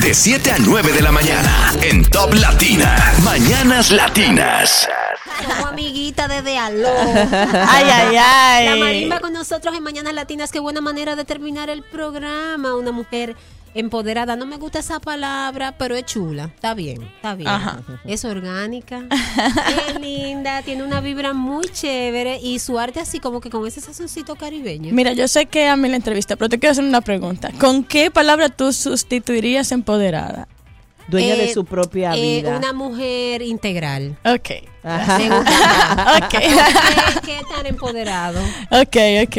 De 7 a 9 de la mañana en Top Latina. Mañanas Latinas. Como amiguita desde aló. Ay, ay, ay. La marimba con nosotros en Mañanas Latinas. Qué buena manera de terminar el programa. Una mujer empoderada. No me gusta esa palabra, pero es chula. Está bien, está bien. Ajá. Es orgánica. es linda. Tiene una vibra muy chévere. Y su arte así como que con ese sazoncito caribeño. Mira, yo sé que a mí la entrevista, pero te quiero hacer una pregunta. ¿Con qué palabra tú sustituirías empoderada? Dueña de Eh, su propia eh, vida. una mujer integral. Ok. Ajá. Me gusta. Ok. ¿Qué tan empoderado? ok, ok.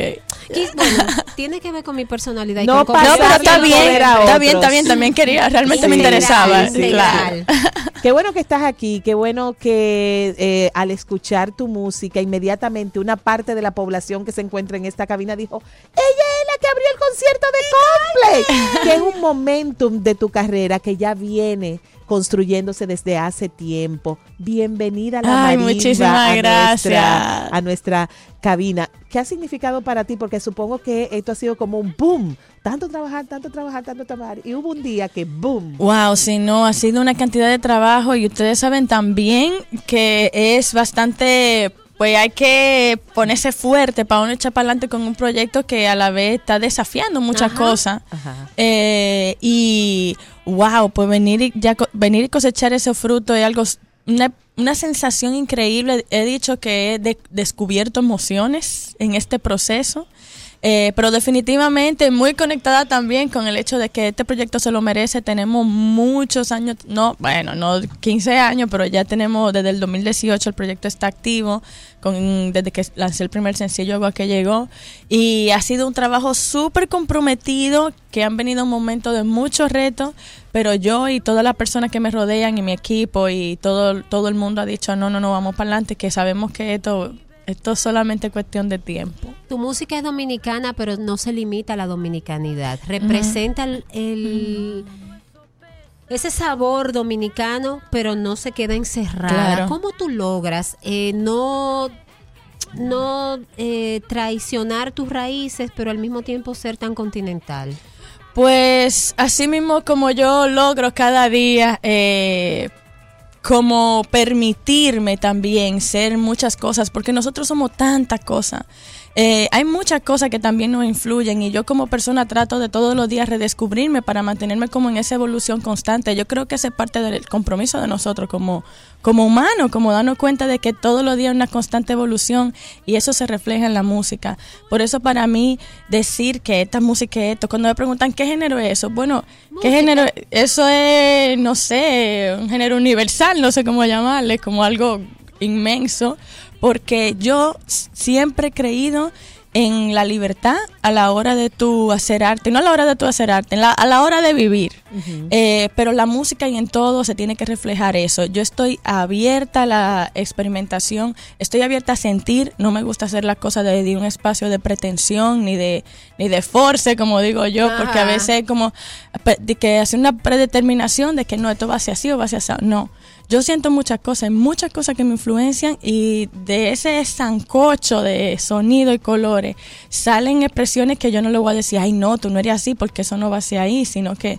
Bueno, tiene que ver con mi personalidad. y No con pasa No, pero está bien, está bien, está bien. También quería, realmente me interesaba. integral. Claro. Qué bueno que estás aquí, qué bueno que eh, al escuchar tu música, inmediatamente una parte de la población que se encuentra en esta cabina dijo, ella que abrió el concierto de Coldplay, que es un momentum de tu carrera que ya viene construyéndose desde hace tiempo. Bienvenida a la Ay, marimba, muchísimas a gracias. Nuestra, a nuestra cabina. ¿Qué ha significado para ti? Porque supongo que esto ha sido como un boom. Tanto trabajar, tanto trabajar, tanto trabajar. Y hubo un día que boom. Wow, sí, no, ha sido una cantidad de trabajo y ustedes saben también que es bastante, pues hay que ponerse fuerte para uno echar para adelante con un proyecto que a la vez está desafiando muchas Ajá. cosas. Ajá. Eh, y wow, pues venir y, ya venir y cosechar ese fruto es algo, una, una sensación increíble. He dicho que he de- descubierto emociones en este proceso. Eh, pero definitivamente muy conectada también con el hecho de que este proyecto se lo merece. Tenemos muchos años, no, bueno, no 15 años, pero ya tenemos desde el 2018 el proyecto está activo, con, desde que lancé el primer sencillo Agua que llegó. Y ha sido un trabajo súper comprometido, que han venido momentos de muchos retos, pero yo y todas las personas que me rodean y mi equipo y todo, todo el mundo ha dicho, no, no, no, vamos para adelante, que sabemos que esto, esto es solamente cuestión de tiempo. Tu música es dominicana, pero no se limita a la dominicanidad. Representa el, el- ese sabor dominicano, pero no se queda encerrada. Claro. ¿Cómo tú logras eh, no, no eh, traicionar tus raíces, pero al mismo tiempo ser tan continental? Pues así mismo como yo logro cada día, eh, como permitirme también ser muchas cosas, porque nosotros somos tantas cosas. Eh, hay muchas cosas que también nos influyen y yo como persona trato de todos los días redescubrirme para mantenerme como en esa evolución constante. Yo creo que esa es parte del compromiso de nosotros como, como humanos, como darnos cuenta de que todos los días hay una constante evolución y eso se refleja en la música. Por eso para mí decir que esta música es esto, cuando me preguntan qué género es eso, bueno, ¿qué género? Eso es, no sé, un género universal, no sé cómo llamarle, como algo inmenso, porque yo siempre he creído en la libertad a la hora de tu hacer arte, no a la hora de tu hacer arte, en la- a la hora de vivir. Eh, pero la música y en todo se tiene que reflejar eso. Yo estoy abierta a la experimentación, estoy abierta a sentir, no me gusta hacer las cosas de, de un espacio de pretensión ni de ni de force, como digo yo, porque a veces es como de que hacer una predeterminación de que no, esto va a ser así o va a ser así. No, yo siento muchas cosas, muchas cosas que me influencian y de ese sancocho de sonido y colores salen expresiones que yo no le voy a decir, ay no, tú no eres así porque eso no va a ser ahí, sino que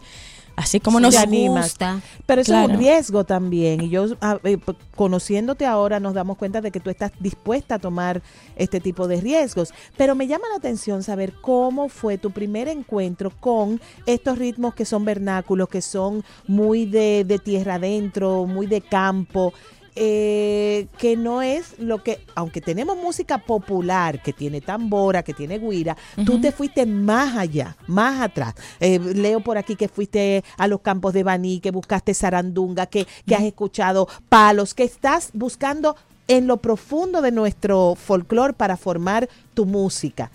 así como nos animas. gusta. Pero eso es un riesgo también. Y yo, a- eh, conociéndote ahora, nos damos cuenta de que tú estás dispuesta a tomar este tipo de riesgos. Pero me llama la atención saber cómo fue tu primer encuentro con estos ritmos que son vernáculos, que son muy de, de tierra adentro, muy de campo. Eh, que no es lo que, aunque tenemos música popular que tiene tambora, que tiene guira, tú te fuiste más allá, más atrás. Eh, leo por aquí que fuiste a los campos de Baní, que buscaste zarandunga, que, que has escuchado palos, que estás buscando en lo profundo de nuestro folclore para formar tu música.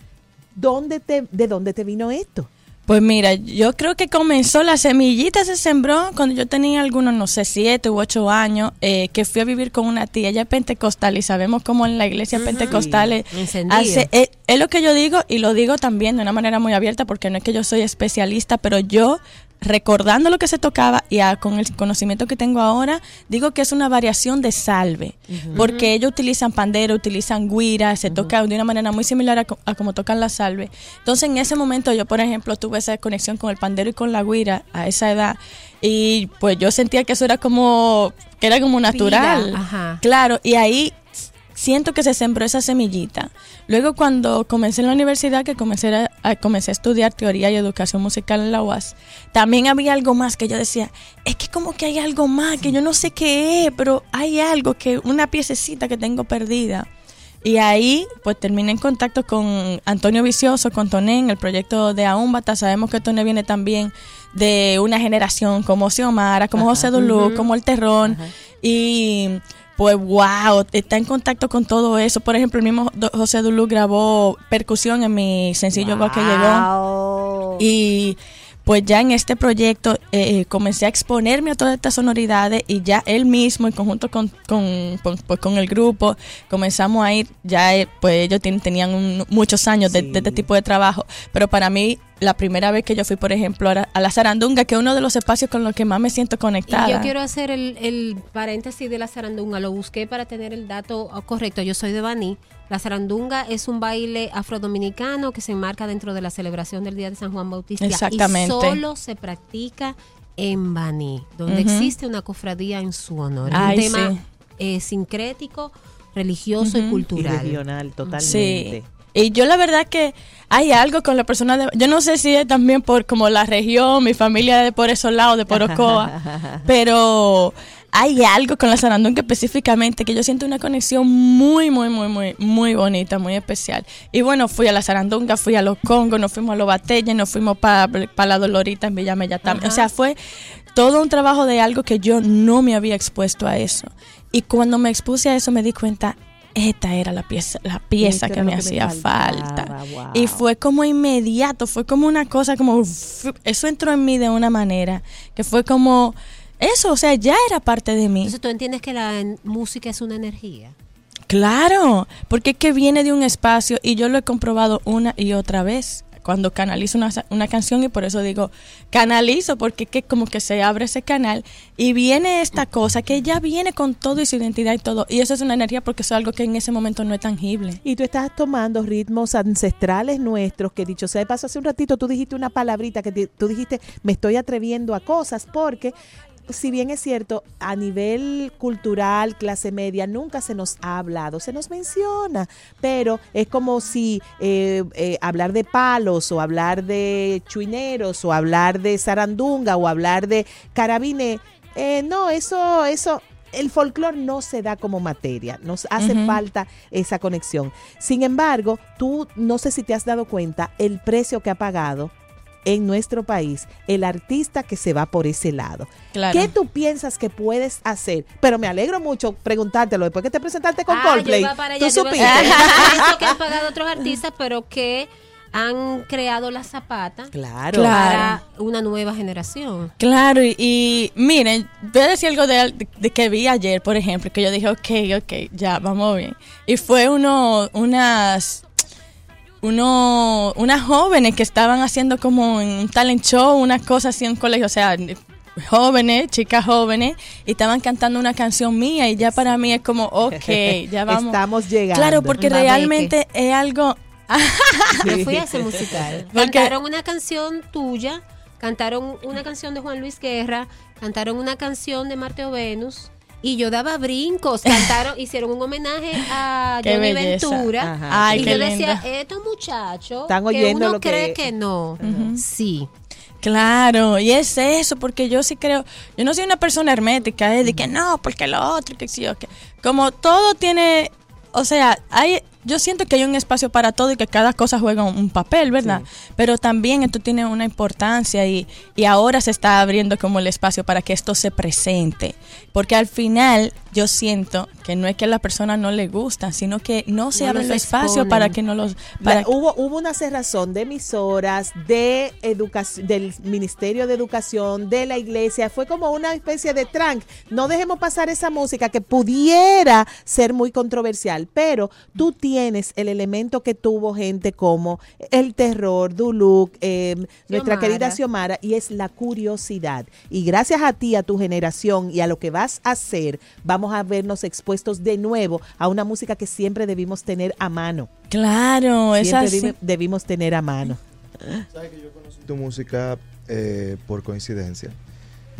¿Dónde te, ¿De dónde te vino esto? Pues mira, yo creo que comenzó, la semillita se sembró cuando yo tenía algunos, no sé, siete u ocho años, eh, que fui a vivir con una tía, ella es pentecostal y sabemos cómo en la iglesia pentecostal Encendido. hace, eh, es lo que yo digo y lo digo también de una manera muy abierta porque no es que yo soy especialista, pero yo recordando lo que se tocaba y a- con el conocimiento que tengo ahora, digo que es una variación de salve, porque ellos utilizan pandero, utilizan guira, se toca de una manera muy similar a, a como tocan la salve. Entonces en ese momento yo, por ejemplo, tuve esa conexión con el pandero y con la guira a esa edad y pues yo sentía que eso era como, que era como natural. ajá. Claro, y ahí siento que se sembró esa semillita. Luego cuando comencé en la universidad, que comencé a- comencé a estudiar teoría y educación musical en la UAS, también había algo más que yo decía, es que como que hay algo más, que yo no sé qué es, pero hay algo, que una piececita que tengo perdida. Y ahí, pues terminé en contacto con Antonio Vicioso, con Toné, en el proyecto de Aumbata. Sabemos que Toné viene también de una generación como Xiomara, como José Dulú, como El Terrón. Y pues, wow, está en contacto con todo eso. Por ejemplo, el mismo José Dulú grabó percusión en mi sencillo Gol que llegó. Wow. Y pues ya en este proyecto eh, comencé a exponerme a todas estas sonoridades y ya él mismo en conjunto con, con, con- pues, con el grupo comenzamos a ir, ya eh, pues ellos ten- tenían un- muchos años de, Sí. de este tipo de trabajo, pero para mí la primera vez que yo fui, por ejemplo, a, la- a la Zarandunga, que es uno de los espacios con los que más me siento conectada. Y yo quiero hacer el, el paréntesis de la zarandunga. Lo busqué para tener el dato correcto. Yo soy de Baní. La zarandunga es un baile afrodominicano que se enmarca dentro de la celebración del Día de San Juan Bautista. Exactamente. Y solo se practica en Baní, donde existe una cofradía en su honor. Es Ay, un tema sí. eh, sincrético, religioso y Y cultural. regional, totalmente. Sí. Y yo la verdad que hay algo con la persona de... Yo no sé si es también por como la región, mi familia de por esos lados, de Porocoa, pero hay algo con la zarandunga específicamente que yo siento una conexión muy, muy, muy, muy, muy bonita, muy especial. Y bueno, fui a la zarandunga, fui a los Congos, nos fuimos a los Batelles, nos fuimos para la Dolorita en Villamella también. O sea, fue todo un trabajo de algo que yo no me había expuesto a eso. Y cuando me expuse a eso me di cuenta, esta era la pieza, la pieza que me que hacía falta. wow. Y fue como inmediato, fue como una cosa como eso entró en mí de una manera que fue como eso, o sea, ya era parte de mí. Entonces tú entiendes que la música es una energía. Claro, porque es que viene de un espacio y yo lo he comprobado una y otra vez cuando canalizo una, una canción y por eso digo canalizo porque es que como que se abre ese canal y viene esta cosa que ya viene con todo y su identidad y todo y eso es una energía porque eso es algo que en ese momento no es tangible. Y tú estás tomando ritmos ancestrales nuestros, que dicho sea de paso, hace un ratito tú dijiste una palabrita que ti- tú dijiste, me estoy atreviendo a cosas, porque si bien es cierto, a nivel cultural, clase media, nunca se nos ha hablado, se nos menciona, pero es como si eh, eh, hablar de palos o hablar de chuineros o hablar de zarandunga o hablar de carabine, eh, no, eso, eso, el folclore no se da como materia, nos hace falta esa conexión. Sin embargo, tú no sé si te has dado cuenta el precio que ha pagado en nuestro país el artista que se va por ese lado. Claro. ¿Qué tú piensas que puedes hacer? Pero me alegro mucho preguntártelo después que te presentaste con Ah, Coldplay. yo iba para ¿Tú allá, yo iba a supiste? que han pagado otros artistas, pero que han creado la zapata Claro. Para una nueva generación. Claro, y, y miren, voy a decir algo de, de que vi ayer, por ejemplo, que yo dije, ok, ok, ya, vamos bien. Y fue uno, unas, uno, unas jóvenes que estaban haciendo como un talent show, una cosa así en un colegio, o sea, jóvenes, chicas jóvenes, y estaban cantando una canción mía y ya para mí es como, ok, ya vamos. Estamos llegando. Claro, porque realmente es algo... Yo fui a ese musical. Porque- Cantaron una canción tuya, cantaron una canción de Juan Luis Guerra, cantaron una canción de Marte o Venus. Y yo daba brincos, cantaron, hicieron un homenaje a Qué Johnny belleza. Ventura. Ay, y qué yo decía, lindo. estos muchachos, Están que uno lo cree que no. Sí. Claro, y es eso, porque yo sí creo, yo no soy una persona hermética, ¿eh? de que no, porque lo otro, que sí o que. Como todo tiene, o sea, hay, yo siento que hay un espacio para todo y que cada cosa juega un, papel, ¿verdad? Pero también esto tiene una importancia y, y ahora se está abriendo como el espacio para que esto se presente. Porque al final yo siento que no es que a la persona no le gustan, sino que no se No abre el espacio para que no los... La- hubo, hubo una cerrazón de emisoras, de educación, del Ministerio de Educación, de la iglesia. Fue como una especie de trank. No dejemos pasar esa música que pudiera ser muy controversial, pero tú tienes el elemento que tuvo gente como el terror, Duluc, eh, nuestra Xiomara. querida Xiomara, y es la curiosidad. Y gracias a ti, a tu generación y a lo que vas a hacer, vamos a vernos expuestos de nuevo a una música que siempre debimos tener a mano claro, es así. debimos tener a mano. tu música eh, por coincidencia,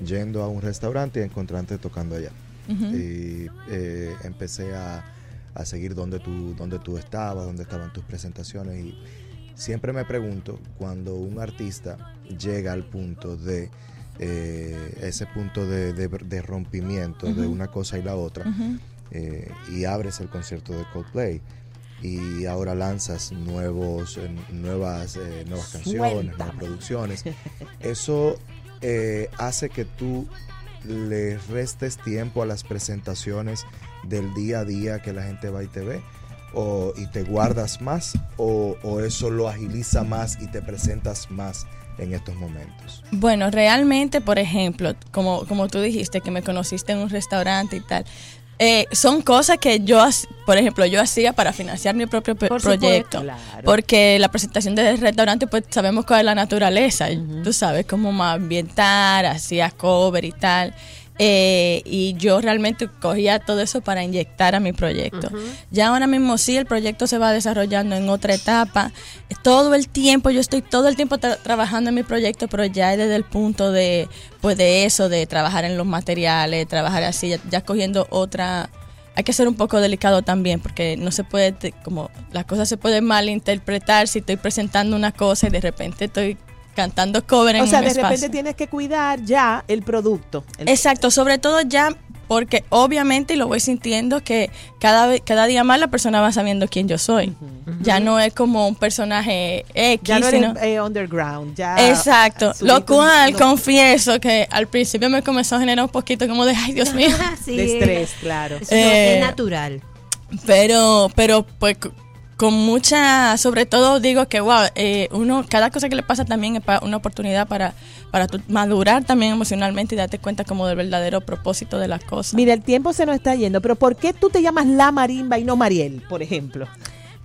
yendo a un restaurante y encontrarte tocando allá. Y eh, empecé a, a seguir donde tú, donde tú estabas, donde estaban tus presentaciones. Y siempre me pregunto, cuando un artista llega al punto de eh, ese punto de, de- de rompimiento de una cosa y la otra, eh, y abres el concierto de Coldplay y ahora lanzas nuevos eh, nuevas nuevas canciones nuevas producciones eso eh, hace que tú le restes tiempo a las presentaciones del día a día que la gente va y te ve o, y te guardas más o, o eso lo agiliza más y te presentas más en estos momentos Bueno, realmente, por ejemplo, como, como tú dijiste, que me conociste en un restaurante y tal, eh, son cosas que yo, por ejemplo, yo hacía para financiar mi propio Por proyecto. supuesto. Claro. Porque la presentación del restaurante, pues sabemos cuál es la naturaleza. y Tú sabes cómo más ambientar, hacía cover y tal. Eh, y yo realmente cogía todo eso para inyectar a mi proyecto. Ya ahora mismo sí, el proyecto se va desarrollando en otra etapa. Todo el tiempo, yo estoy todo el tiempo tra- trabajando en mi proyecto, pero ya desde el punto de, pues de eso, de trabajar en los materiales, trabajar así, ya, ya cogiendo otra... Hay que ser un poco delicado también, porque no se puede, como las cosas se pueden malinterpretar si estoy presentando una cosa y de repente estoy cantando cover en O sea, un de repente tienes que cuidar ya el producto. El- Exacto, sobre todo ya porque obviamente y lo voy sintiendo que cada cada día más la persona va sabiendo quién yo soy. Ya no es como un personaje X, ya no sino eres eh, underground, ya. Exacto, lo cual no, confieso que al principio me comenzó a generar un poquito como de ay Dios mío. Sí, de estrés, claro. Eso Eh, es natural. Pero, pero pues con mucha, sobre todo digo que wow, eh, uno, cada cosa que le pasa también es una oportunidad para, para tú madurar también emocionalmente y darte cuenta como del verdadero propósito de las cosas. Mira, el tiempo se nos está yendo, pero ¿por qué tú te llamas La Marimba y no Mariel, por ejemplo?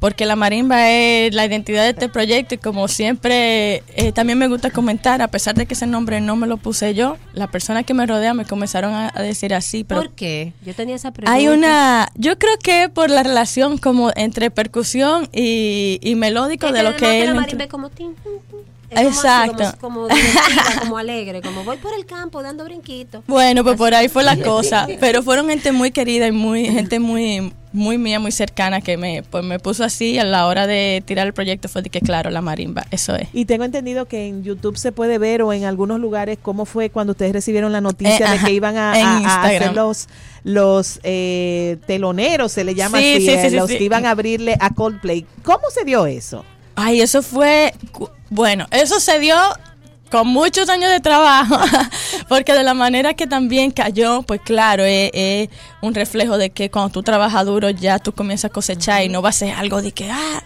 Porque la marimba es la identidad de este proyecto y como siempre eh, también me gusta comentar, a pesar de que ese nombre no me lo puse yo, las personas que me rodean me comenzaron a, a decir así, pero ¿Por qué? Yo tenía esa pregunta. Hay una, yo creo que por la relación como entre percusión y, y melódico Es de lo que la él. marimba es como. Es como así, Exacto. Como, como divertida, como alegre, como voy por el campo dando brinquitos. Bueno, pues por ahí fue la cosa, pero fueron gente muy querida y muy gente muy muy mía, muy cercana que me pues me puso así a la hora de tirar el proyecto fue de que claro, la marimba, eso es. Y tengo entendido que en YouTube se puede ver o en algunos lugares cómo fue cuando ustedes recibieron la noticia Eh, de ajá, que iban a, en a- a Instagram. hacer los los eh, teloneros, se le llama Sí, así, sí, eh, sí, sí, los sí. que iban a abrirle a Coldplay. ¿Cómo se dio eso? Ay, eso fue bueno, eso se dio con muchos años de trabajo, porque de la manera que también cayó, pues claro, es, es un reflejo de que cuando tú trabajas duro ya tú comienzas a cosechar y no va a ser algo de que, ah,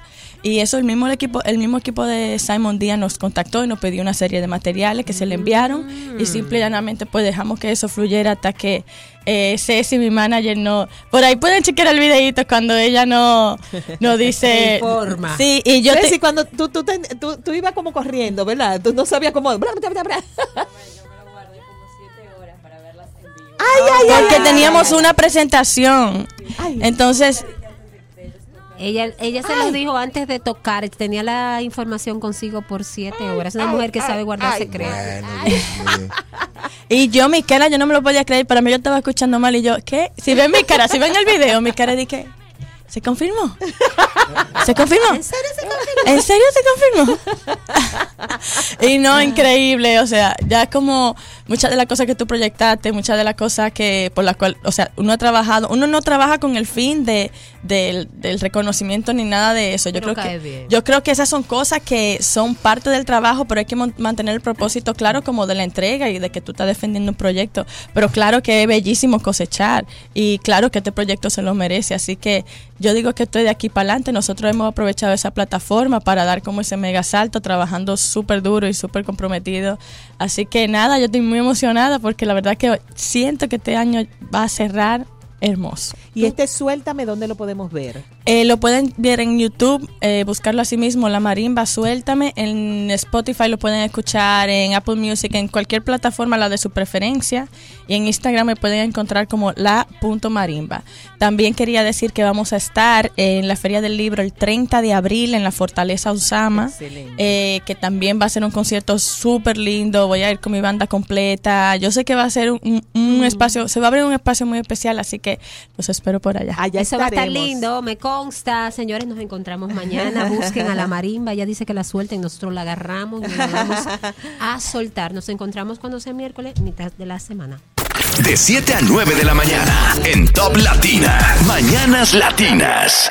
y eso el mismo equipo, el mismo equipo de Simon Díaz nos contactó y nos pidió una serie de materiales que se le enviaron y simple y llanamente pues dejamos que eso fluyera hasta que eh, Ceci, mi manager, no, por ahí pueden chequear el videito cuando ella no, no dice, Informa. sí, y yo te, Ceci, cuando tú, tú, te- tú, tú ibas como corriendo, ¿verdad? Tú no sabías cómo... bla, bla, bla, bla. Ay, ay, ay, porque ay. teníamos una presentación. Ay. Entonces, Ella, ella se los dijo antes de tocar, tenía la información consigo por siete horas. Una mujer que sabe guardar secretos. Bueno, y yo, mi cara, yo no me lo podía creer. Para mí, yo estaba escuchando mal y yo, ¿qué? Si ven mi cara, si ven el video, mi cara dije, ¿se confirmó? ¿Se confirmó? ¿En serio se confirmó? ¿En serio se confirmó? y no, increíble, o sea, ya como muchas de las cosas que tú proyectaste, muchas de las cosas que por las cuales, o sea, uno ha trabajado, uno no trabaja con el fin de, del, del reconocimiento ni nada de eso. Yo Pero creo que bien. yo creo que esas son cosas que son parte del trabajo, pero hay que mantener el propósito claro como de la entrega y de que tú estás defendiendo un proyecto. Pero claro que es bellísimo cosechar y claro que este proyecto se lo merece. Así que yo digo que estoy de aquí para adelante. Nosotros hemos aprovechado esa plataforma para dar como ese mega salto, trabajando súper duro y súper comprometido. Así que nada, yo estoy muy emocionada porque la verdad que siento que este año va a cerrar hermoso. Y este Suéltame, ¿dónde lo podemos ver? Eh, lo pueden ver en YouTube, eh, buscarlo así mismo, La Marimba, Suéltame. En Spotify lo pueden escuchar, en Apple Music, en cualquier plataforma, la de su preferencia. Y en Instagram me pueden encontrar como la.marimba. También quería decir que vamos a estar en la Feria del Libro el 30 de abril en la Fortaleza Usama, eh, que también va a ser un concierto súper lindo. Voy a ir con mi banda completa. Yo sé que va a ser un, un- un espacio, se va a abrir un espacio muy especial, así que los espero por allá. Allá Eso va a estar lindo, me consta. Señores, nos encontramos mañana. Busquen a la marimba. Ella dice que la suelten, nosotros la agarramos y la vamos a soltar. Nos encontramos cuando sea miércoles, mitad de la semana. De 7 a 9 de la mañana en Top Latina. Mañanas Latinas.